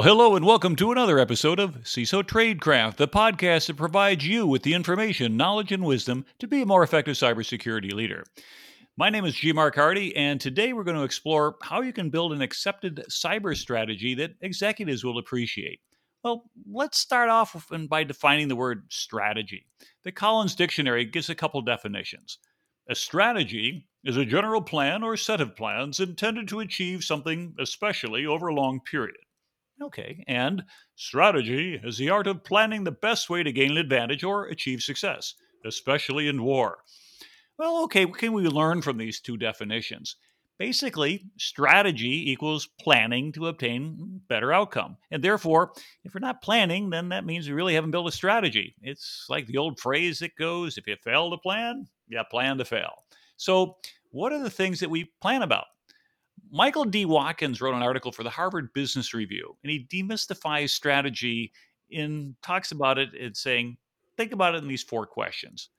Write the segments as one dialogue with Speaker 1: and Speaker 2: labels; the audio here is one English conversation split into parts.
Speaker 1: Well, hello and welcome to another episode of CISO Tradecraft, the podcast that provides you with the information, knowledge, and wisdom to be a more effective cybersecurity leader. My name is G. Mark Hardy, and today we're going to explore how you can build an accepted cyber strategy that executives will appreciate. Well, let's start off by defining the word strategy. The Collins Dictionary gives a couple definitions. A strategy is a general plan or set of plans intended to achieve something, especially over a long period. Okay, and strategy is the art of planning the best way to gain an advantage or achieve success, especially in war. Well, okay, what can we learn from these two definitions? Basically, strategy equals planning to obtain better outcome. And therefore, if we're not planning, then that means we really haven't built a strategy. It's like the old phrase that goes if you fail to plan, you plan to fail. So, what are the things that we plan about? Michael D. Watkins wrote an article for the Harvard Business Review, and he demystifies strategy in talks about it and saying, think about it in these four questions.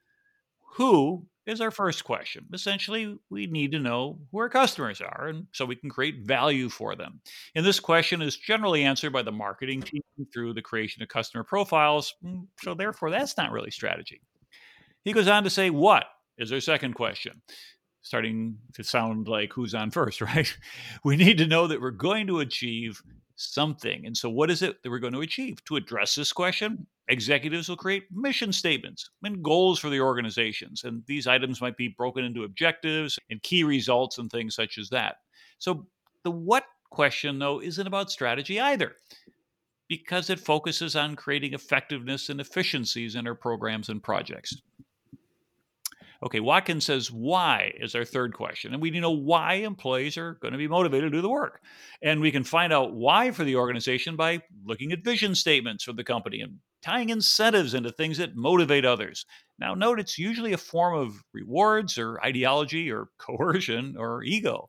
Speaker 1: Who is our first question? Essentially, we need to know who our customers are, and so we can create value for them. And this question is generally answered by the marketing team through the creation of customer profiles. Mm, so therefore, that's not really strategy. He goes on to say, what is our second question? Starting to sound like who's on first, right? We need to know that we're going to achieve something. And so, what is it that we're going to achieve? To address this question, executives will create mission statements and goals for the organizations. And these items might be broken into objectives and key results and things such as that. So, the what question, though, isn't about strategy either because it focuses on creating effectiveness and efficiencies in our programs and projects. Okay, Watkins says why is our third question. And we need to know why employees are going to be motivated to do the work. And we can find out why for the organization by looking at vision statements for the company and tying incentives into things that motivate others. Now, note it's usually a form of rewards or ideology or coercion or ego.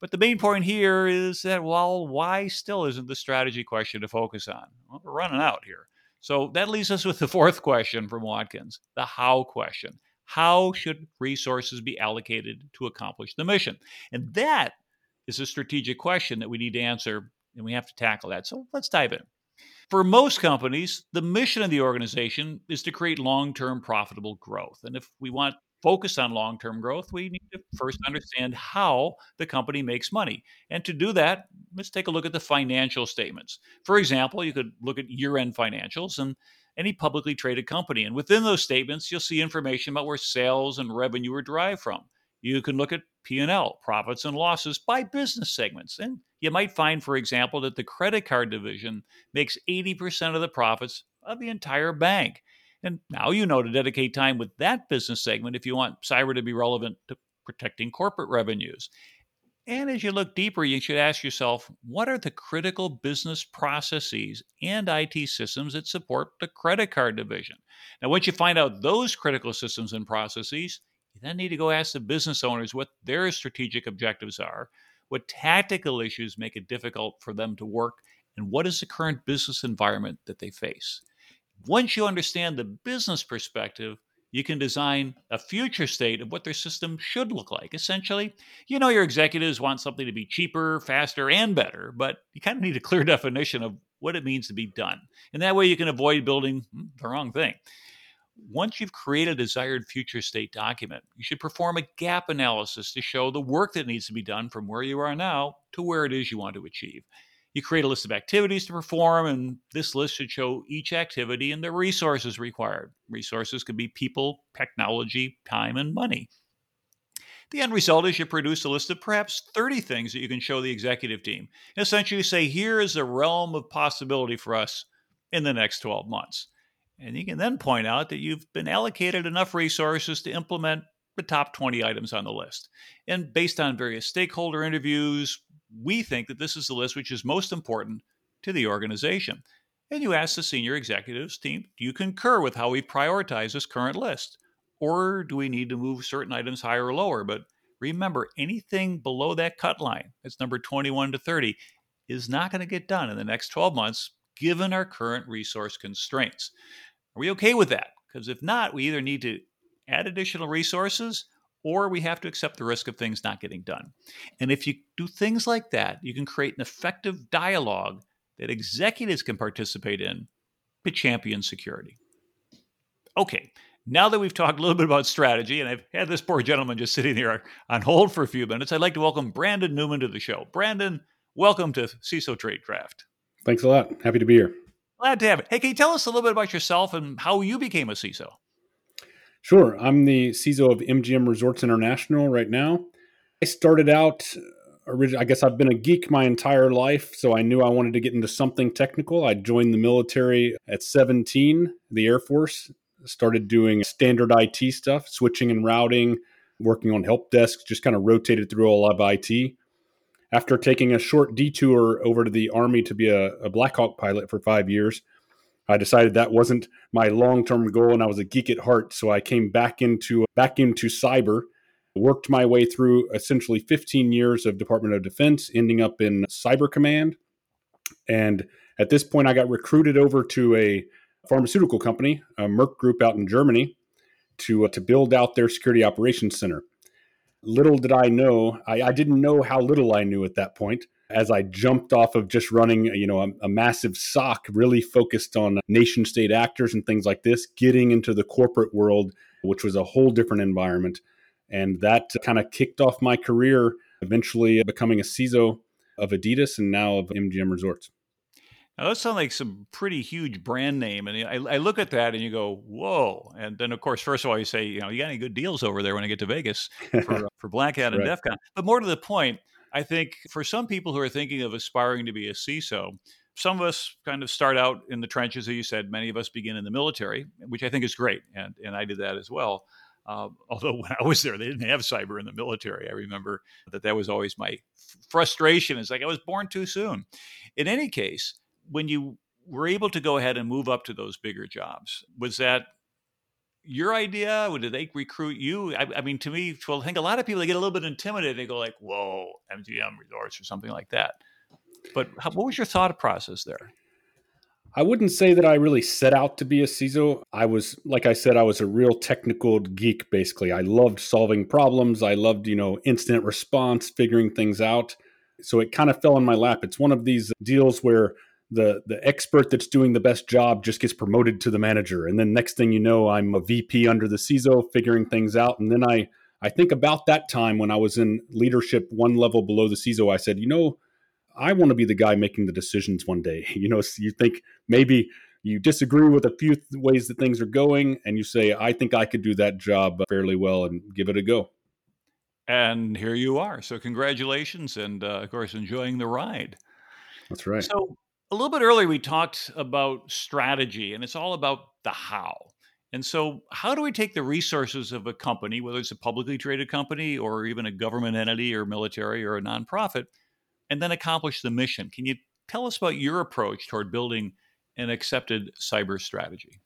Speaker 1: But the main point here is that, well, why still isn't the strategy question to focus on? We're running out here. So that leaves us with the fourth question from Watkins the how question how should resources be allocated to accomplish the mission? And that is a strategic question that we need to answer, and we have to tackle that. So let's dive in. For most companies, the mission of the organization is to create long term profitable growth. And if we want focus on long term growth, we need to first understand how the company makes money. And to do that, let's take a look at the financial statements. For example, you could look at year end financials and any publicly traded company. And within those statements, you'll see information about where sales and revenue are derived from. You can look at P&L, profits and losses by business segments. And you might find, for example, that the credit card division makes 80% of the profits of the entire bank. And now you know to dedicate time with that business segment if you want cyber to be relevant to protecting corporate revenues. And as you look deeper, you should ask yourself what are the critical business processes and IT systems that support the credit card division? Now, once you find out those critical systems and processes, you then need to go ask the business owners what their strategic objectives are, what tactical issues make it difficult for them to work, and what is the current business environment that they face. Once you understand the business perspective, you can design a future state of what their system should look like. Essentially, you know, your executives want something to be cheaper, faster, and better, but you kind of need a clear definition of what it means to be done. And that way you can avoid building hmm, the wrong thing. Once you've created a desired future state document, you should perform a gap analysis to show the work that needs to be done from where you are now to where it is you want to achieve. You create a list of activities to perform, and this list should show each activity and the resources required. Resources could be people, technology, time, and money. The end result is you produce a list of perhaps 30 things that you can show the executive team. And essentially, say, here is the realm of possibility for us in the next 12 months. And you can then point out that you've been allocated enough resources to implement the top 20 items on the list. And based on various stakeholder interviews, we think that this is the list which is most important to the organization. And you ask the senior executives team, do you concur with how we prioritize this current list? Or do we need to move certain items higher or lower? But remember, anything below that cut line, that's number 21 to 30, is not going to get done in the next 12 months given our current resource constraints. Are we okay with that? Because if not, we either need to add additional resources or we have to accept the risk of things not getting done. And if you do things like that, you can create an effective dialogue that executives can participate in to champion security. Okay, now that we've talked a little bit about strategy, and I've had this poor gentleman just sitting there on hold for a few minutes, I'd like to welcome Branden Newman to the show. Branden, welcome to CISO Tradecraft.
Speaker 2: Thanks a lot. Happy to be here.
Speaker 1: Glad to have it. Hey, can you tell us a little bit about yourself and how you became a CISO?
Speaker 2: Sure. I'm the CISO of MGM Resorts International right now. I started out uh, originally, I guess I've been a geek my entire life, so I knew I wanted to get into something technical. I joined the military at 17, the Air Force, started doing standard IT stuff, switching and routing, working on help desks, just kind of rotated through a lot of IT. After taking a short detour over to the Army to be a, a Black Hawk pilot for five years, I decided that wasn't my long-term goal, and I was a geek at heart. So I came back into back into cyber worked my way through essentially 15 years of Department of Defense, ending up in Cyber Command. And at this point, I got recruited over to a pharmaceutical company, a Merck Group out in Germany, to uh, to build out their security operations center. Little did I know, I, I, didn't know how little I knew at that point. As I jumped off of just running, you know, a, a massive SOC really focused on nation state actors and things like this, getting into the corporate world, which was a whole different environment. And that kind of kicked off my career, eventually becoming a CISO of Adidas and now of MGM Resorts.
Speaker 1: Now, those sound like some pretty huge brand name. And I, I, look at that and you go, whoa. And then, of course, first of all, you say, you know, you got any good deals over there when I get to Vegas for, uh, for Black Hat and right. DEF CON. But more to the point, I think for some people who are thinking of aspiring to be a CISO, some of us kind of start out in the trenches, as you said. Many of us begin in the military, which I think is great. And, and I did that as well. Uh, although when I was there, they didn't have cyber in the military. I remember that that was always my frustration. It's like I was born too soon. In any case, when you were able to go ahead and move up to those bigger jobs, was that your idea? Did they recruit you? I, I mean, to me, well, I think a lot of people they get a little bit intimidated. They go like, "Whoa, MGM Resorts" or something like that. But how, what was your thought process there?
Speaker 2: I wouldn't say that I really set out to be a CISO. I was, like I said, I was a real technical geek, basically. I loved solving problems. I loved, you know, incident response, figuring things out. So it kind of fell in my lap. It's one of these deals where the the expert that's doing the best job just gets promoted to the manager. And then next thing you know, I'm a VP under the CISO figuring things out. And then I I think about that time when I was in leadership one level below the CISO, I said, you know, I want to be the guy making the decisions one day. You know, so you think maybe you disagree with a few th- ways that things are going, and you say, I think I could do that job fairly well and give it a go.
Speaker 1: And here you are. So, congratulations, and uh, of course, enjoying the ride.
Speaker 2: That's right.
Speaker 1: So, a little bit earlier, we talked about strategy, and it's all about the how. And so, how do we take the resources of a company, whether it's a publicly traded company or even a government entity or military or a nonprofit, and then accomplish the mission. Can you tell us about your approach toward building an accepted cyber strategy?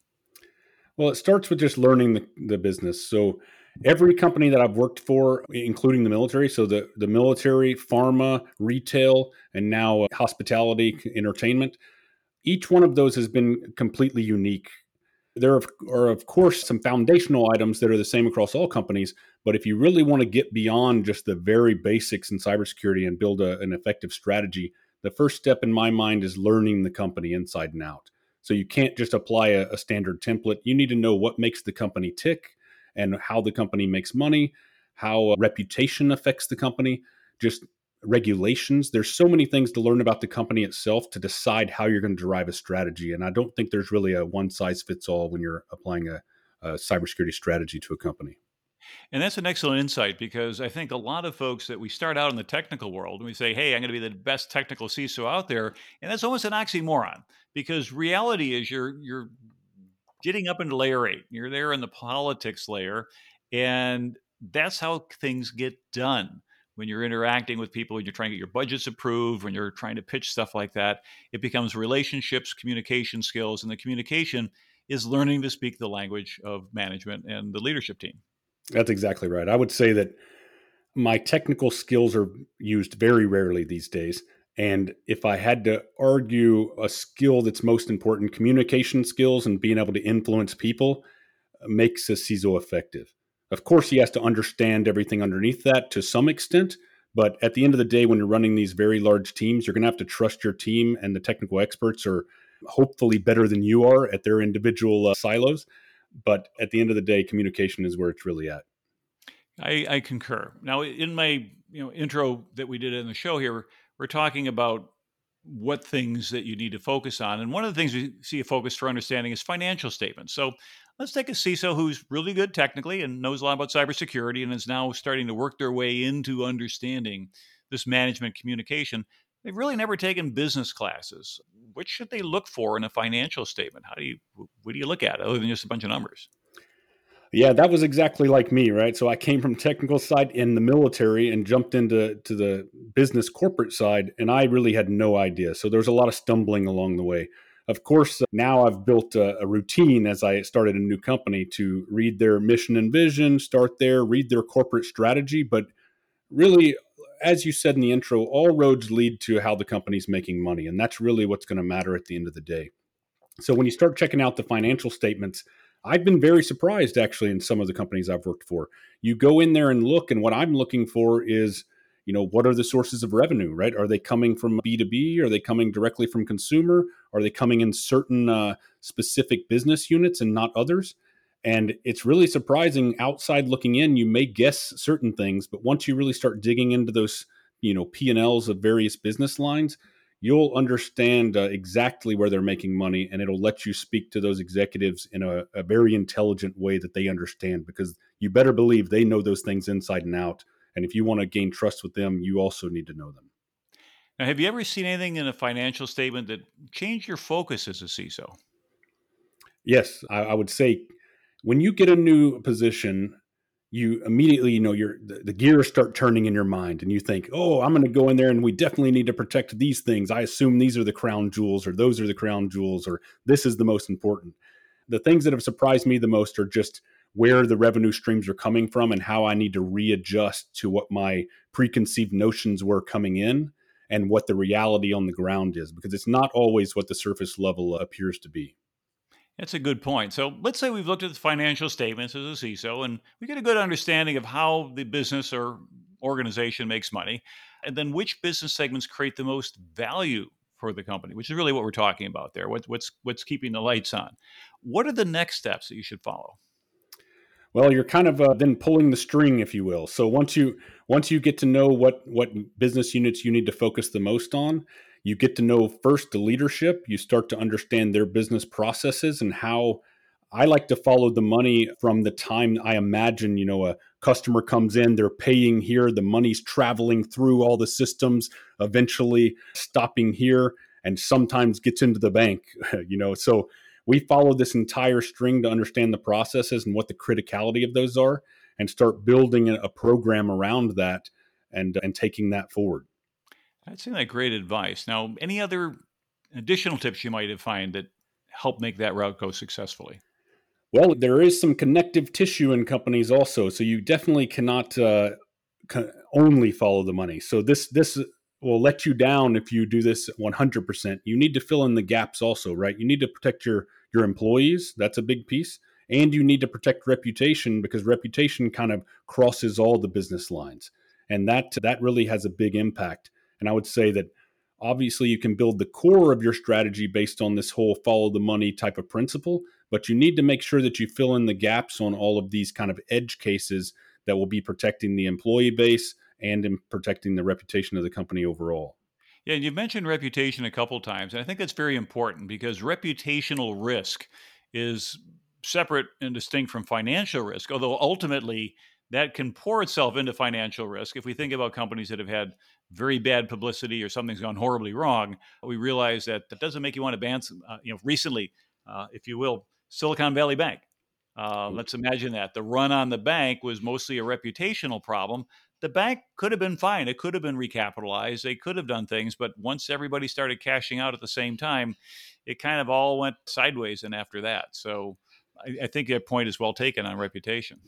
Speaker 2: Well, it starts with just learning the, the business. So, every company that I've worked for, including the military, so the, the military, pharma, retail, and now uh, hospitality, entertainment, each one of those has been completely unique. There are, of course, some foundational items that are the same across all companies, but if you really want to get beyond just the very basics in cybersecurity and build a, an effective strategy, the first step in my mind is learning the company inside and out. So you can't just apply a, a standard template. You need to know what makes the company tick and how the company makes money, how uh, reputation affects the company, just regulations. There's so many things to learn about the company itself to decide how you're going to derive a strategy. And I don't think there's really a one size fits all when you're applying a, a cybersecurity strategy to a company.
Speaker 1: And that's an excellent insight because I think a lot of folks that we start out in the technical world and we say, hey, I'm going to be the best technical CISO out there. And that's almost an oxymoron because reality is you're, you're getting up into layer eight, you're there in the politics layer. And that's how things get done when you're interacting with people, you're trying to get your budgets approved, when you're trying to pitch stuff like that, it becomes relationships, communication skills, and the communication is learning to speak the language of management and the leadership team.
Speaker 2: That's exactly right. I would say that my technical skills are used very rarely these days. And if I had to argue a skill that's most important, communication skills and being able to influence people uh, makes a CISO effective. Of course, he has to understand everything underneath that to some extent, But at the end of the day, when you're running these very large teams, you're going to have to trust your team, and the technical experts are hopefully better than you are at their individual uh, silos. But at the end of the day, communication is where it's really at.
Speaker 1: I, I concur. Now, in my you know intro that we did in the show here, we're talking about what things that you need to focus on. And one of the things we see a focus for understanding is financial statements. So let's take a CISO who's really good technically and knows a lot about cybersecurity and is now starting to work their way into understanding this management communication. They've really never taken business classes. What should they look for in a financial statement? How do you what do you look at other than just a bunch of numbers?
Speaker 2: Yeah, that was exactly like me, right? So I came from technical side in the military and jumped into to the business corporate side, and I really had no idea. So there was a lot of stumbling along the way. Of course, uh, now I've built a, a routine as I started a new company to read their mission and vision, start there, read their corporate strategy. But really, as you said in the intro, all roads lead to how the company's making money, and that's really what's going to matter at the end of the day. So when you start checking out the financial statements I've been very surprised actually in some of the companies I've worked for. You go in there and look, and what I'm looking for is, you know, what are the sources of revenue, right? Are they coming from B2B? Are they coming directly from consumer? Are they coming in certain uh, specific business units and not others? And it's really surprising outside looking in, you may guess certain things, but once you really start digging into those, you know, P&Ls of various business lines, you'll understand uh, exactly where they're making money and it'll let you speak to those executives in a, a, very intelligent way that they understand because you better believe they know those things inside and out and if you want to gain trust with them you also need to know them.
Speaker 1: Now have you ever seen anything in a financial statement that changed your focus as a ciso
Speaker 2: yes I, I would say when you get a new position you immediately you know your the, the, gears start turning in your mind and you think oh i'm going to go in there and we definitely need to protect these things. I assume these are the crown jewels or those are the crown jewels or this is the most important. The things that have surprised me the most are just where the revenue streams are coming from and how i need to readjust to what my preconceived notions were coming in and what the reality on the ground is because it's not always what the surface level appears to be
Speaker 1: that's a good point. So let's say we've looked at the financial statements as a CISO and we get a good understanding of how the business or organization makes money, and then which business segments create the most value for the company, which is really what we're talking about there. What, what's what's keeping the lights on? What are the next steps that you should follow?
Speaker 2: Well, you're kind of uh, then pulling the string, if you will. So once you once you get to know what what business units you need to focus the most on, you get to know first the leadership you start to understand their business processes and how i like to follow the money from the time i imagine you know a customer comes in they're paying here the money's traveling through all the systems eventually stopping here and sometimes gets into the bank you know. So we follow this entire string to understand the processes and what the criticality of those are and start building a program around that and and taking that forward
Speaker 1: that seems like great advice. Now, any other additional tips you might have find that help make that route go successfully?
Speaker 2: Well, there is some connective tissue in companies also, so you definitely cannot uh, only follow the money. So this this will let you down if you do this 100%. You need to fill in the gaps also, right? You need to protect your your employees. That's a big piece. And you need to protect reputation because reputation kind of crosses all the business lines. And that that really has a big impact. And I would say that obviously you can build the core of your strategy based on this whole follow the money type of principle, but you need to make sure that you fill in the gaps on all of these kind of edge cases that will be protecting the employee base and in protecting the reputation of the company overall.
Speaker 1: Yeah, you've mentioned reputation a couple times, and I think that's very important because reputational risk is separate and distinct from financial risk, although ultimately that can pour itself into financial risk. If we think about companies that have had very bad publicity or something's gone horribly wrong, we realize that that doesn't make you want to ban. Uh, you know, recently, uh, if you will, Silicon Valley Bank. Uh, mm. let's imagine that the run on the bank was mostly a reputational problem. The bank could have been fine. It could have been recapitalized. They could have done things, but once everybody started cashing out at the same time, it kind of all went sideways. And after that, so I, I think that point is well taken on reputation.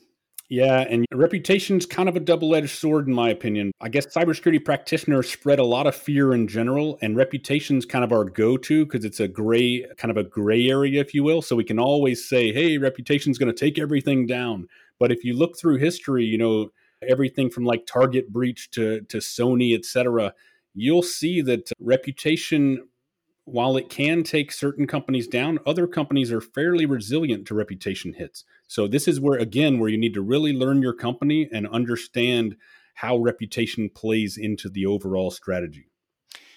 Speaker 2: Yeah, and reputation's kind of a double-edged sword in my opinion. I guess cybersecurity practitioners spread a lot of fear in general, and reputation's kind of our go-to because it's a gray kind of a gray area, if you will. So we can always say, "Hey, reputation's going to take everything down." But if you look through history, you know, everything from like Target breach to, to Sony, etc., you'll see that reputation, while it can take certain companies down, other companies are fairly resilient to reputation hits. So this is where, again, where you need to really learn your company and understand how reputation plays into the overall strategy.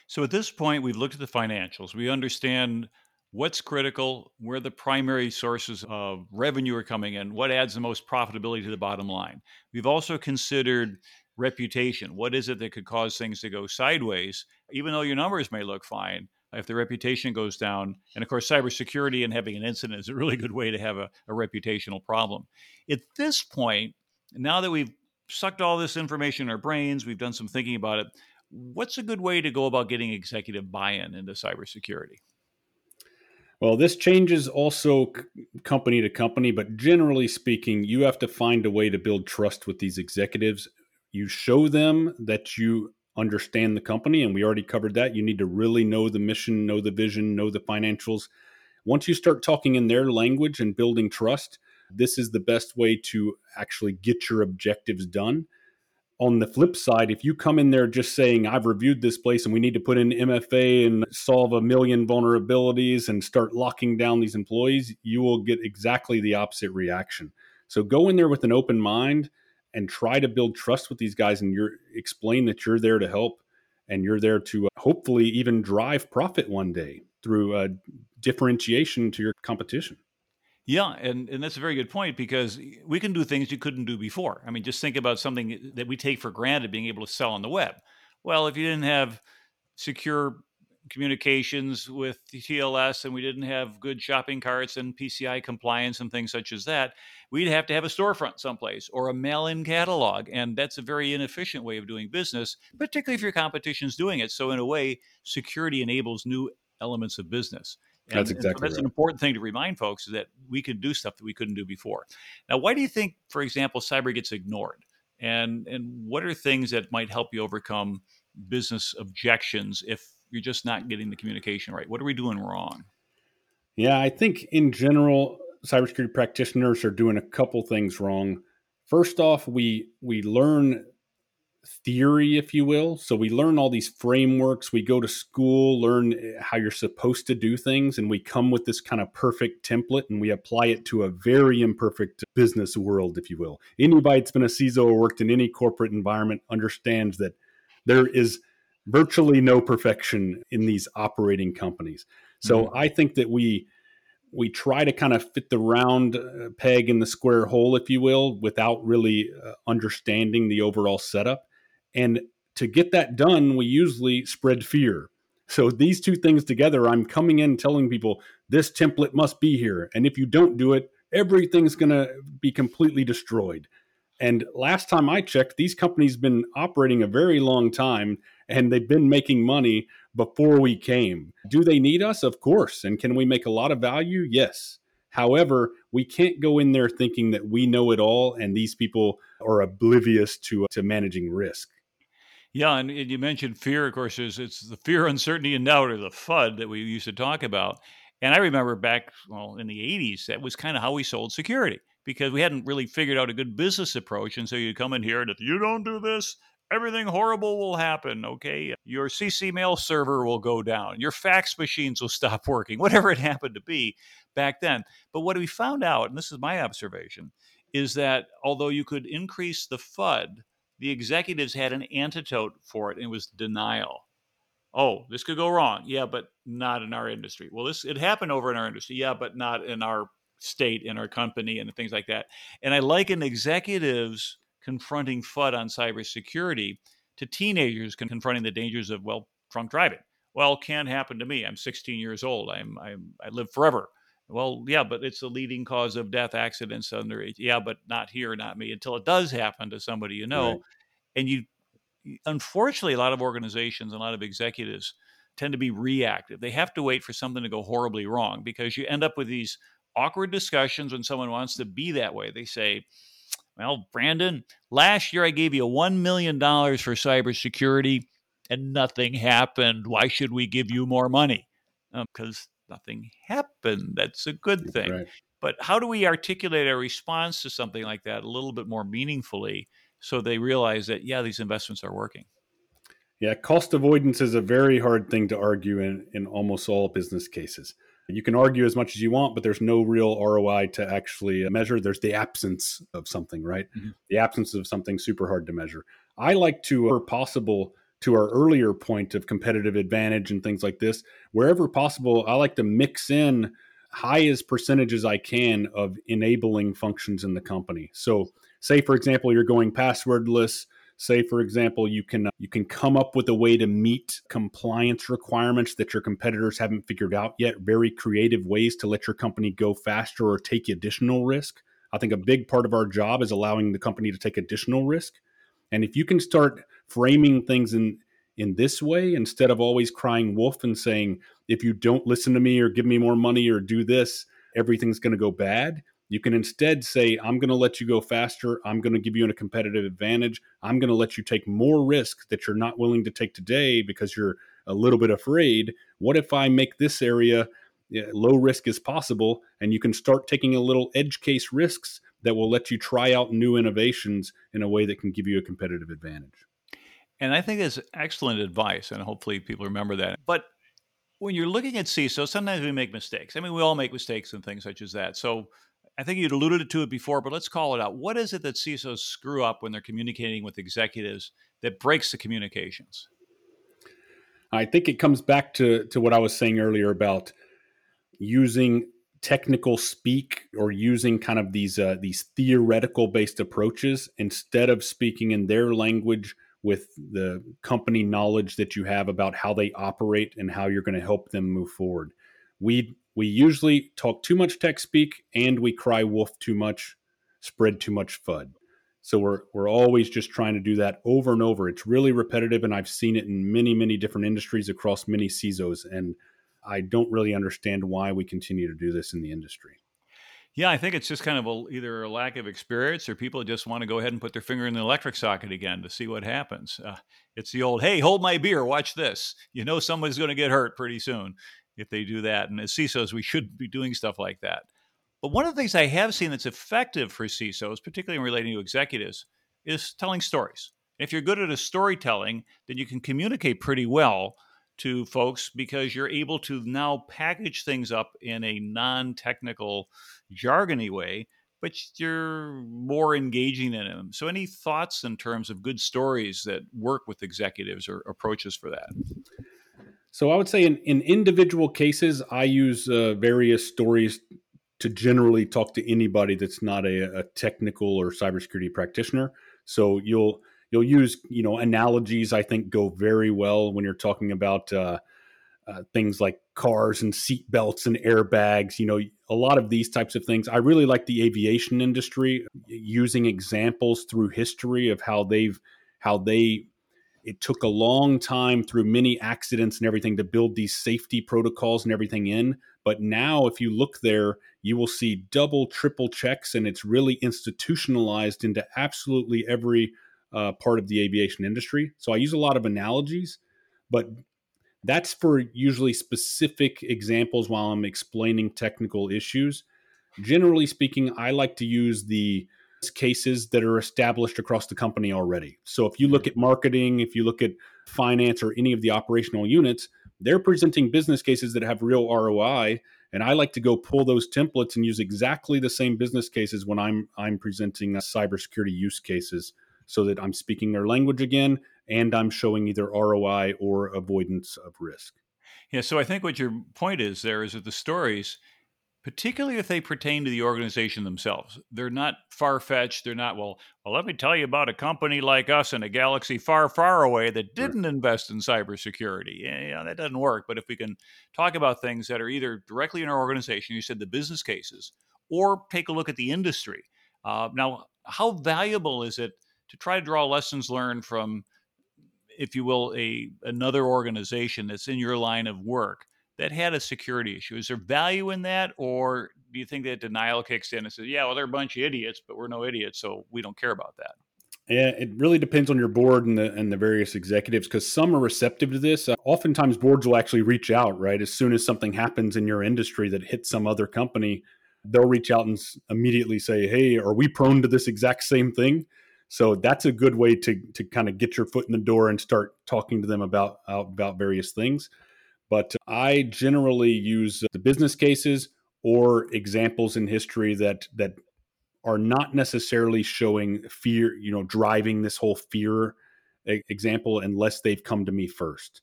Speaker 1: So at this point, we've looked at the financials. We understand what's critical, where the primary sources of revenue are coming in, what adds the most profitability to the bottom line. We've also considered reputation. What is it that could cause things to go sideways? Even though your numbers may look fine, if the reputation goes down, and of course, cybersecurity and having an incident is a really good way to have a, a reputational problem. At this point, now that we've sucked all this information in our brains, we've done some thinking about it. What's a good way to go about getting executive buy in into cybersecurity?
Speaker 2: Well, this changes also company to company, but generally speaking, you have to find a way to build trust with these executives. You show them that you understand the company, and we already covered that. You need to really know the mission, know the vision, know the financials. Once you start talking in their language and building trust, this is the best way to actually get your objectives done on the flip side, if you come in there just saying, I've reviewed this place and we need to put in MFA and solve a million vulnerabilities and start locking down these employees, you will get exactly the opposite reaction. So go in there with an open mind and try to build trust with these guys and you're explain that you're there to help and you're there to uh, hopefully even drive profit one day through uh, differentiation to your competition.
Speaker 1: Yeah, and, and that's a very good point because we can do things you couldn't do before. I mean, just think about something that we take for granted being able to sell on the web. Well, if you didn't have secure communications with TLS and we didn't have good shopping carts and PCI compliance and things such as that, we'd have to have a storefront someplace or a mail in catalog. And that's a very inefficient way of doing business, particularly if your competition's doing it. So, in a way, security enables new elements of business.
Speaker 2: And, that's exactly.
Speaker 1: So that's
Speaker 2: right.
Speaker 1: an important thing to remind folks is that we can do stuff that we couldn't do before. Now, why do you think, for example, cyber gets ignored? And and what are things that might help you overcome business objections if you're just not getting the communication right? What are we doing wrong?
Speaker 2: Yeah, I think in general, cybersecurity practitioners are doing a couple things wrong. First off, we we learn theory, if you will. So we learn all these frameworks. We go to school, learn how you're supposed to do things, and we come with this kind of perfect template and we apply it to a very imperfect business world, if you will. Anybody that's been a CISO or worked in any corporate environment understands that there is virtually no perfection in these operating companies. So mm-hmm. I think that we we try to kind of fit the round uh, peg in the square hole, if you will, without really uh, understanding the overall setup. And to get that done, we usually spread fear. So these two things together, I'm coming in telling people this template must be here. And if you don't do it, everything's going to be completely destroyed. And last time I checked, these companies been operating a very long time and they've been making money before we came. Do they need us? Of course. And can we make a lot of value? Yes. However, we can't go in there thinking that we know it all and these people are oblivious to, uh, to managing risk.
Speaker 1: Yeah, and, and, you mentioned fear. Of course, is it's the fear, uncertainty, and doubt, or the FUD that we used to talk about. And I remember back, well, in the '80s, that was kind of how we sold security because we hadn't really figured out a good business approach. And so you come in here, and if you don't do this, everything horrible will happen. Okay, your CC mail server will go down, your fax machines will stop working, whatever it happened to be back then. But what we found out, and this is my observation, is that although you could increase the FUD the executives had an antidote for it, and it was denial. Oh, this could go wrong. Yeah, but not in our industry. Well, this it happened over in our industry. Yeah, but not in our state, in our company, and things like that. And I liken executives confronting FUD on cybersecurity to teenagers confronting the dangers of well drunk driving. Well, can happen to me. I'm 16 years old. I'm, I'm I live forever. Well, yeah, but it's the leading cause of death, accidents under age. Yeah, but not here, not me. Until it does happen to somebody you know, right. and you, unfortunately, a lot of organizations, and a lot of executives tend to be reactive. They have to wait for something to go horribly wrong because you end up with these awkward discussions when someone wants to be that way. They say, "Well, Branden, last year I gave you one million dollars for cybersecurity, and nothing happened. Why should we give you more money?" Because um, nothing happened. That's a good thing. Right. But how do we articulate our response to something like that a little bit more meaningfully so they realize that yeah, these investments are working.
Speaker 2: Yeah, cost avoidance is a very hard thing to argue in, in almost all business cases. You can argue as much as you want, but there's no real ROI to actually measure. There's the absence of something, right? Mm-hmm. The absence of something super hard to measure. I like to, where possible, to our earlier point of competitive advantage and things like this, wherever possible, I like to mix in highest percentages I can of enabling functions in the company. So, say for example, you're going passwordless say for example you can uh, you can come up with a way to meet compliance requirements that your competitors haven't figured out yet. Very creative ways to let your company go faster or take additional risk. I think a big part of our job is allowing the company to take additional risk. And if you can start framing things in in this way instead of always crying wolf and saying if you don't listen to me or give me more money or do this everything's going to go bad you can instead say, I'm going to let you go faster. I'm going to give you a competitive advantage. I'm going to let you take more risk that you're not willing to take today because you're a little bit afraid. What if I make this area low risk as possible? And you can start taking a little edge case risks that will let you try out new innovations in a way that can give you a competitive advantage.
Speaker 1: And I think it's excellent advice, and hopefully people remember that. But when you're looking at CISO, sometimes we make mistakes. I mean, we all make mistakes and things such as that. So I think you'd alluded to it before, but let's call it out. What is it that CISOs screw up when they're communicating with executives that breaks the communications?
Speaker 2: I think it comes back to, to what I was saying earlier about using technical speak or using kind of these uh, these theoretical based approaches instead of speaking in their language with the company knowledge that you have about how they operate and how you're going to help them move forward. We we usually talk too much tech speak and we cry wolf too much, spread too much FUD. So we're we're always just trying to do that over and over. It's really repetitive, and I've seen it in many many different industries across many CISOs, and I don't really understand why we continue to do this in the industry.
Speaker 1: Yeah, I think it's just kind of a, either a lack of experience or people just want to go ahead and put their finger in the electric socket again to see what happens. Uh, it's the old, hey, hold my beer, watch this. You know somebody's going to get hurt pretty soon if they do that. And as CISOs, we should be doing stuff like that. But one of the things I have seen that's effective for CISOs, particularly in relating to executives, is telling stories. If you're good at a storytelling, then you can communicate pretty well to folks because you're able to now package things up in a non technical, jargony way, but you're more engaging in them. So, any thoughts in terms of good stories that work with executives or approaches for that?
Speaker 2: So I would say in, in individual cases, I use uh, various stories to generally talk to anybody that's not a, a, technical or cybersecurity practitioner. So you'll you'll use you know analogies. I think go very well when you're talking about uh, uh, things like cars and seat belts and airbags. You know, a lot of these types of things. I really like the aviation industry using examples through history of how they've how they it took a long time through many accidents and everything to build these safety protocols and everything in. But now, if you look there, you will see double, triple checks, and it's really institutionalized into absolutely every uh, part of the aviation industry. So I use a lot of analogies, but that's for usually specific examples while I'm explaining technical issues. Generally speaking, I like to use the cases that are established across the company already. So if you look mm-hmm. at marketing, if you look at finance or any of the operational units, they're presenting business cases that have real ROI. And I like to go pull those templates and use exactly the same business cases when I'm I'm presenting cybersecurity use cases so that I'm speaking their language again and I'm showing either ROI or avoidance of risk.
Speaker 1: Yeah, so I think what your point is there is that the stories particularly if they pertain to the organization themselves. They're not far fetched. They're not, well, well, let me tell you about a company like us in a galaxy far, far away that didn't invest in cybersecurity. Yeah, yeah, that doesn't work. But if we can talk about things that are either directly in our organization, you said the business cases, or take a look at the industry. Uh, now, how valuable is it to try to draw lessons learned from, if you will, a another organization that's in your line of work? That had a security issue. Is there value in that, or do you think that denial kicks in and says, "Yeah, well, they're a bunch of idiots, but we're no idiots, so we don't care about that"?
Speaker 2: Yeah, it really depends on your board and the and the various executives because some are receptive to this. Uh, oftentimes, boards will actually reach out right as soon as something happens in your industry that hits some other company. They'll reach out and immediately say, "Hey, are we prone to this exact same thing?" So that's a good way to to kind of get your foot in the door and start talking to them about about various things. But I generally use the business cases or examples in history that that are not necessarily showing fear, you know, driving this whole fear example unless they've come to me first.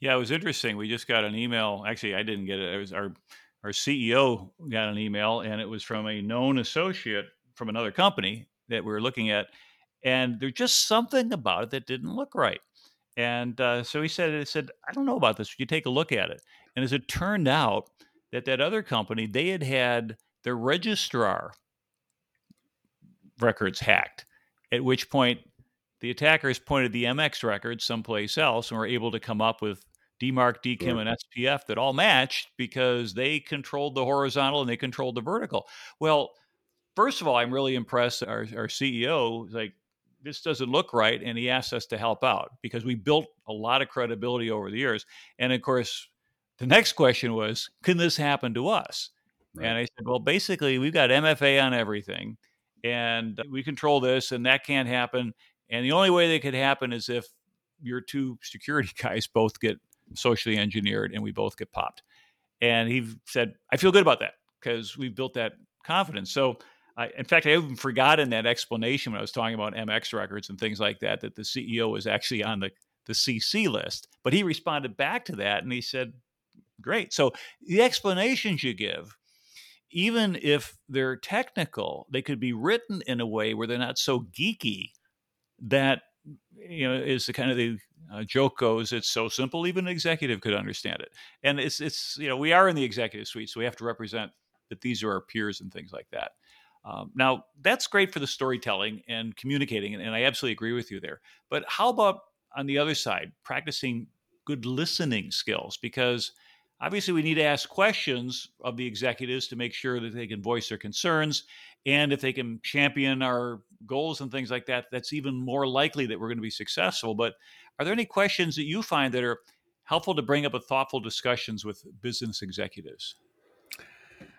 Speaker 1: Yeah, it was interesting. We just got an email. Actually, I didn't get it. It was our our CEO got an email, and it was from a known associate from another company that we were looking at, and there's just something about it that didn't look right. And uh, so he said, "He said I don't know about this. Would you take a look at it?" And as it turned out, that that other company they had had their registrar records hacked. At which point, the attackers pointed the MX records someplace else and were able to come up with DMARC, DKIM, and SPF that all matched because they controlled the horizontal and they controlled the vertical. Well, first of all, I'm really impressed. Our, our CEO, was like, this doesn't look right. And he asked us to help out because we built a lot of credibility over the years. And of course, the next question was, can this happen to us? Right. And I said, well, basically, we've got MFA on everything and we control this, and that can't happen. And the only way that could happen is if your two security guys both get socially engineered and we both get popped. And he said, I feel good about that because we've built that confidence. So, I, in fact, I even forgot in that explanation when I was talking about MX records and things like that, that the CEO was actually on the, the CC list. But he responded back to that and he said, Great. So, the explanations you give even if they're technical, they could be written in a way where they're not so geeky that you know is the kind of the uh, joke goes it's so simple even an executive could understand it and it's it's you know we are in the executive suite so we have to represent that these are our peers and things like that um, now that's great for the storytelling and communicating and, and i absolutely agree with you there but how about on the other side practicing good listening skills because Obviously, we need to ask questions of the executives to make sure that they can voice their concerns. And if they can champion our goals and things like that, that's even more likely that we're going to be successful. But are there any questions that you find that are helpful to bring up a thoughtful discussions with business executives?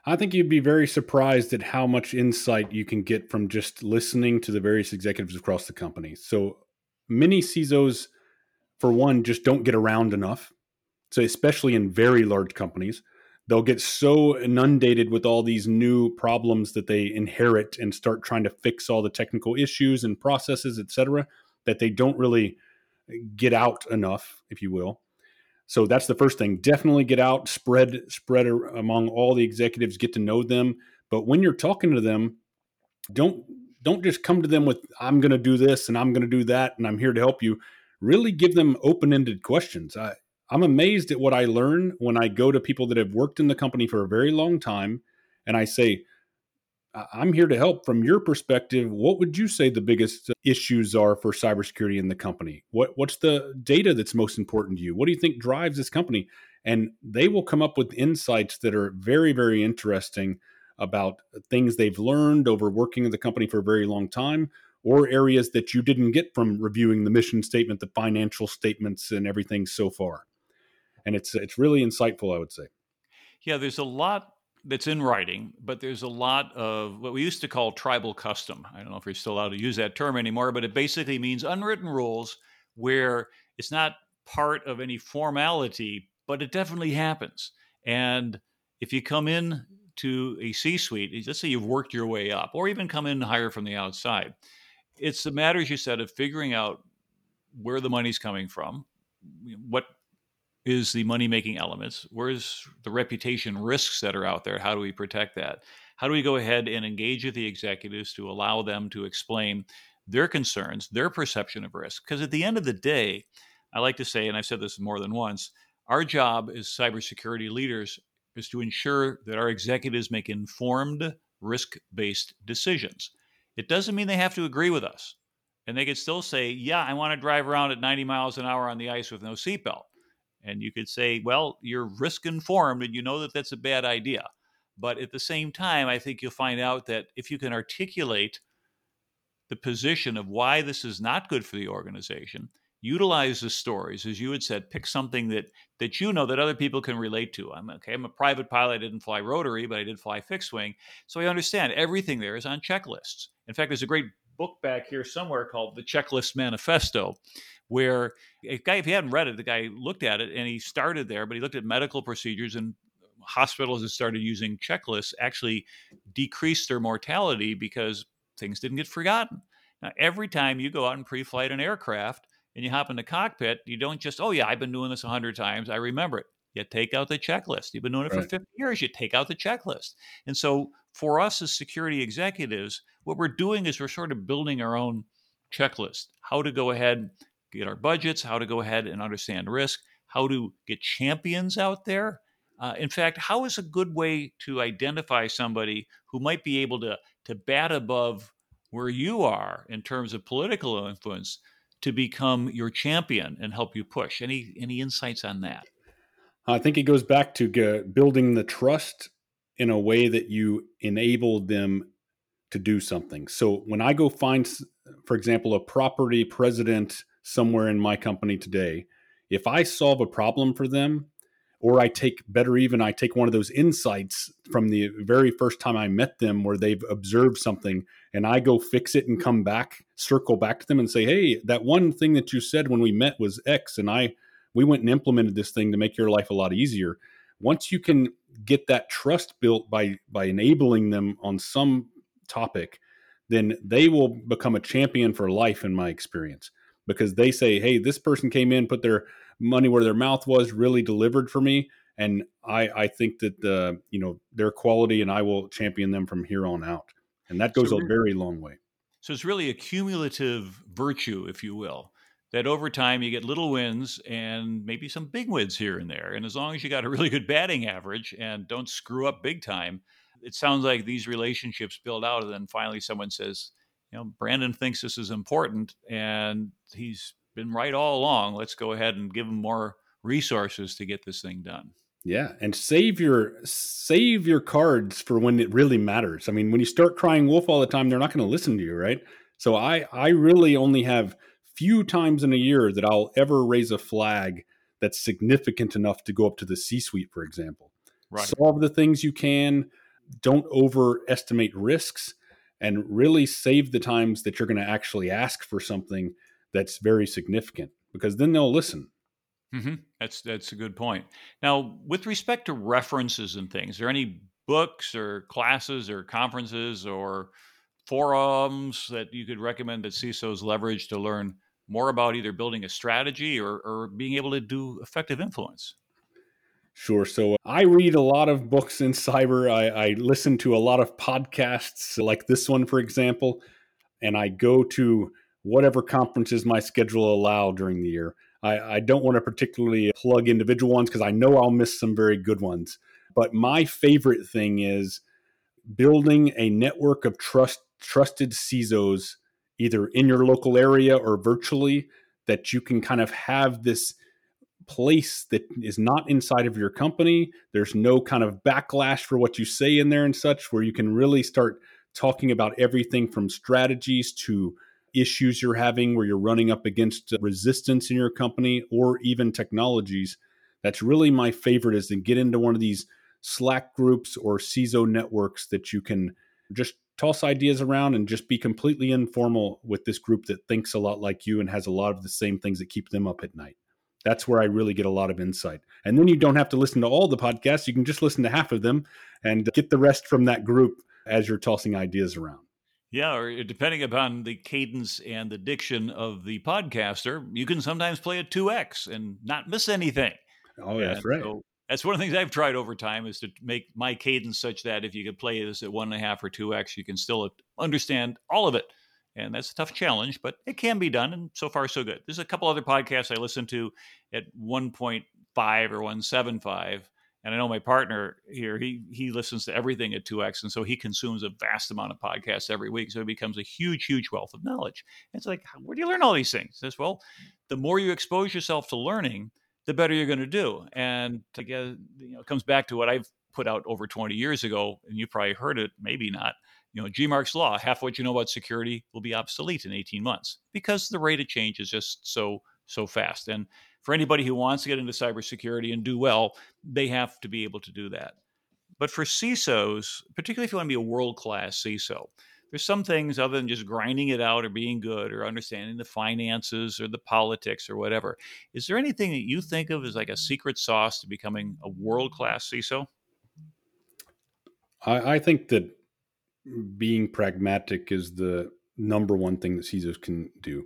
Speaker 2: I think you'd be very surprised at how much insight you can get from just listening to the various executives across the company. So many CISOs, for one, just don't get around enough so, especially in very large companies, they'll get so inundated with all these new problems that they inherit and start trying to fix all the technical issues and processes, et cetera, that they don't really get out enough, if you will. So that's the first thing. Definitely get out, spread spread among all the executives, get to know them. But when you're talking to them, don't don't just come to them with I'm going to do this and I'm going to do that and I'm here to help you. Really give them open-ended questions. I, I'm amazed at what I learn when I go to people that have worked in the company for a very long time and I say, I'm here to help. From your perspective, what would you say the biggest uh, issues are for cybersecurity in the company? What what's the data that's most important to you? What do you think drives this company? And they will come up with insights that are very, very interesting about things they've learned over working in the company for a very long time, or areas that you didn't get from reviewing the mission statement, the financial statements, and everything so far and it's it's really insightful, I would say.
Speaker 1: Yeah, there's a lot that's in writing, but there's a lot of what we used to call tribal custom. I don't know if we're still allowed to use that term anymore, but it basically means unwritten rules where it's not part of any formality, but it definitely happens. And if you come in to a C suite, let's say you've worked your way up, or even come in hire from the outside, it's the matters you said of figuring out where the money's coming from, what is the money making elements? Where's the reputation risks that are out there? How do we protect that? How do we go ahead and engage with the executives to allow them to explain their concerns, their perception of risk? Because at the end of the day, I like to say, and I've said this more than once, our job as cybersecurity leaders is to ensure that our executives make informed, risk based decisions. It doesn't mean they have to agree with us. And they could still say, yeah, I want to drive around at 90 miles an hour on the ice with no seatbelt. And you could say, well, you're risk informed and you know that that's a bad idea. But at the same time, I think you'll find out that if you can articulate the position of why this is not good for the organization, utilize the stories, as you had said, pick something that that you know that other people can relate to. I'm okay. I'm a private pilot. I didn't fly rotary, but I did fly fixed wing, so I understand everything there is on checklists. In fact, there's a great book back here somewhere called The Checklist Manifesto, where a guy, if he hadn't read it, the guy looked at it and he started there, but he looked at medical procedures and hospitals that started using checklists actually decreased their mortality because things didn't get forgotten. Now, every time you go out and pre flight an aircraft and you hop in the cockpit, you don't just, oh, yeah, I've been doing this 100 times. I remember it. You take out the checklist. You've been doing it right. for 50 years. You take out the checklist. And so, for us as security executives, what we're doing is we're sort of building our own checklist how to go ahead, get our budgets, how to go ahead and understand risk, how to get champions out there. Uh, in fact, how is a good way to identify somebody who might be able to, to bat above where you are in terms of political influence to become your champion and help you push? Any any insights on that?
Speaker 2: I think it goes back to building the trust in a way that you enable them to do something. So when I go find, for example, a property president somewhere in my company today, if I solve a problem for them, or I take better even, I take one of those insights from the very first time I met them where they've observed something and I go fix it and come back, circle back to them and say, Hey, that one thing that you said when we met was X. And I, we went and implemented this thing to make your life a lot easier. Once you can get that trust built by, by enabling them on some topic, then they will become a champion for life in my experience because they say, Hey, this person came in, put their, money where their mouth was really delivered for me and I, I think that the you know their quality and I will champion them from here on out, and that goes so, a very long way.
Speaker 1: So it's really a cumulative virtue, if you will, that over time you get little wins and maybe some big wins here and there, and as long as you got a really good batting average and don't screw up big time, it sounds like these relationships build out, and then finally someone says, you know, Branden thinks this is important, and he's been right all along. Let's go ahead and give them more resources to get this thing done.
Speaker 2: Yeah, and save your save your cards for when it really matters. I mean, when you start crying wolf all the time, they're not going to listen to you, right? So I I really only have few times in a year that I'll ever raise a flag that's significant enough to go up to the C-suite, for example. Right. Solve the things you can. Don't overestimate risks, and really save the times that you're going to actually ask for something that's very significant because then they'll listen.
Speaker 1: Mm-hmm. That's that's a good point. Now, with respect to references and things, are there any books or classes or conferences or forums that you could recommend that CISOs leverage to learn more about either building a strategy or, or being able to do effective influence?
Speaker 2: Sure. So uh, I read a lot of books in cyber. I, I listen to a lot of podcasts like this one, for example, and I go to whatever conferences my schedule allow during the year. I, I don't want to particularly plug individual ones because I know I'll miss some very good ones. But my favorite thing is building a network of trust trusted CISOs either in your local area or virtually that you can kind of have this place that is not inside of your company. There's no kind of backlash for what you say in there and such, where you can really start talking about everything from strategies to issues you're having where you're running up against uh, resistance in your company or even technologies. That's really my favorite is to get into one of these Slack groups or CISO networks that you can just toss ideas around and just be completely informal with this group that thinks a lot like you and has a lot of the same things that keep them up at night. That's where I really get a lot of insight. And then you don't have to listen to all the podcasts. You can just listen to half of them and get the rest from that group as you're tossing ideas around.
Speaker 1: Yeah, or depending upon the cadence and the diction of the podcaster, you can sometimes play a 2x and not miss anything.
Speaker 2: Oh, yeah, that's right. So
Speaker 1: that's one of the things I've tried over time is to make my cadence such that if you could play this at one and a half or 2x, you can still understand all of it. And that's a tough challenge, but it can be done. And so far, so good. There's a couple other podcasts I listen to at 1.5 or 1.75. and I know my partner here, he he listens to everything at 2x. And so he consumes a vast amount of podcasts every week. So it becomes a huge, huge wealth of knowledge. And it's like, where do you learn all these things? Says, well, the more you expose yourself to learning, the better you're going to do. And again, you know, comes back to what I've put out over 20 years ago, and you probably heard it, maybe not. You know, G Mark's law, half what you know about security will be obsolete in 18 months because the rate of change is just so, so fast. And for anybody who wants to get into cybersecurity and do well, they have to be able to do that. But for CISOs, particularly if you want to be a world class CISO, there's some things other than just grinding it out or being good or understanding the finances or the politics or whatever. Is there anything that you think of as like a secret sauce to becoming a world class CISO?
Speaker 2: I, I think that being pragmatic is the number one thing that CISOs can do.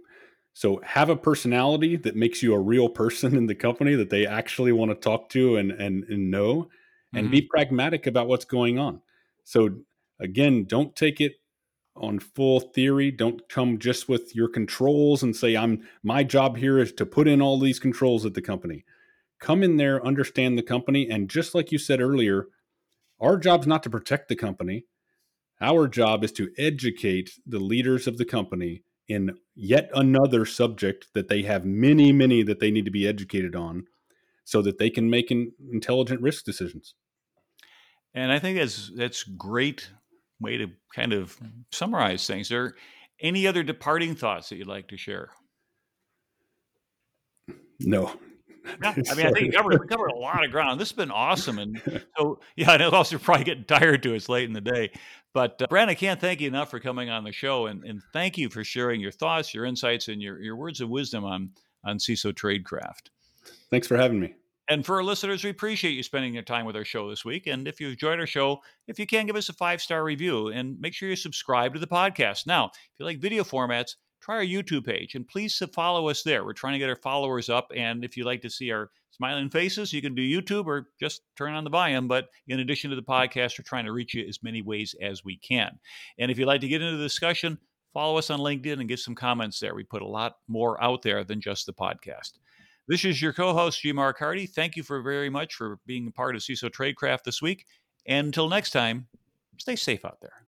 Speaker 2: So have a personality that makes you a real person in the company that they actually want to talk to and and, and know, and mm-hmm. be pragmatic about what's going on. So again, don't take it on full theory. Don't come just with your controls and say, I'm my job here is to put in all these controls at the company. Come in there, understand the company, and just like you said earlier, our job's not to protect the company. Our job is to educate the leaders of the company in yet another subject that they have many, many that they need to be educated on so that they can make intelligent risk decisions.
Speaker 1: And I think that's that's great way to kind of summarize things. Are there any other departing thoughts that you'd like to share?
Speaker 2: No.
Speaker 1: Yeah, I mean, I think we covered, we covered a lot of ground. This has been awesome, and so yeah, I know also probably getting tired to us late in the day. But uh, Brad, I can't thank you enough for coming on the show, and, and thank you for sharing your thoughts, your insights, and your, your words of wisdom on on CISO Tradecraft.
Speaker 2: Thanks for having me.
Speaker 1: And for our listeners, we appreciate you spending your time with our show this week. And if you've enjoyed our show, if you can, give us a five star review and make sure you subscribe to the podcast. Now, if you like video formats, try our YouTube page and please follow us there. We're trying to get our followers up. And if you'd like to see our smiling faces, you can do YouTube or just turn on the volume. But in addition to the podcast, we're trying to reach you as many ways as we can. And if you'd like to get into the discussion, follow us on LinkedIn and give some comments there. We put a lot more out there than just the podcast. This is your co host, G. Mark Hardy. Thank you for very much for being a part of CISO Tradecraft this week. And until next time, stay safe out there.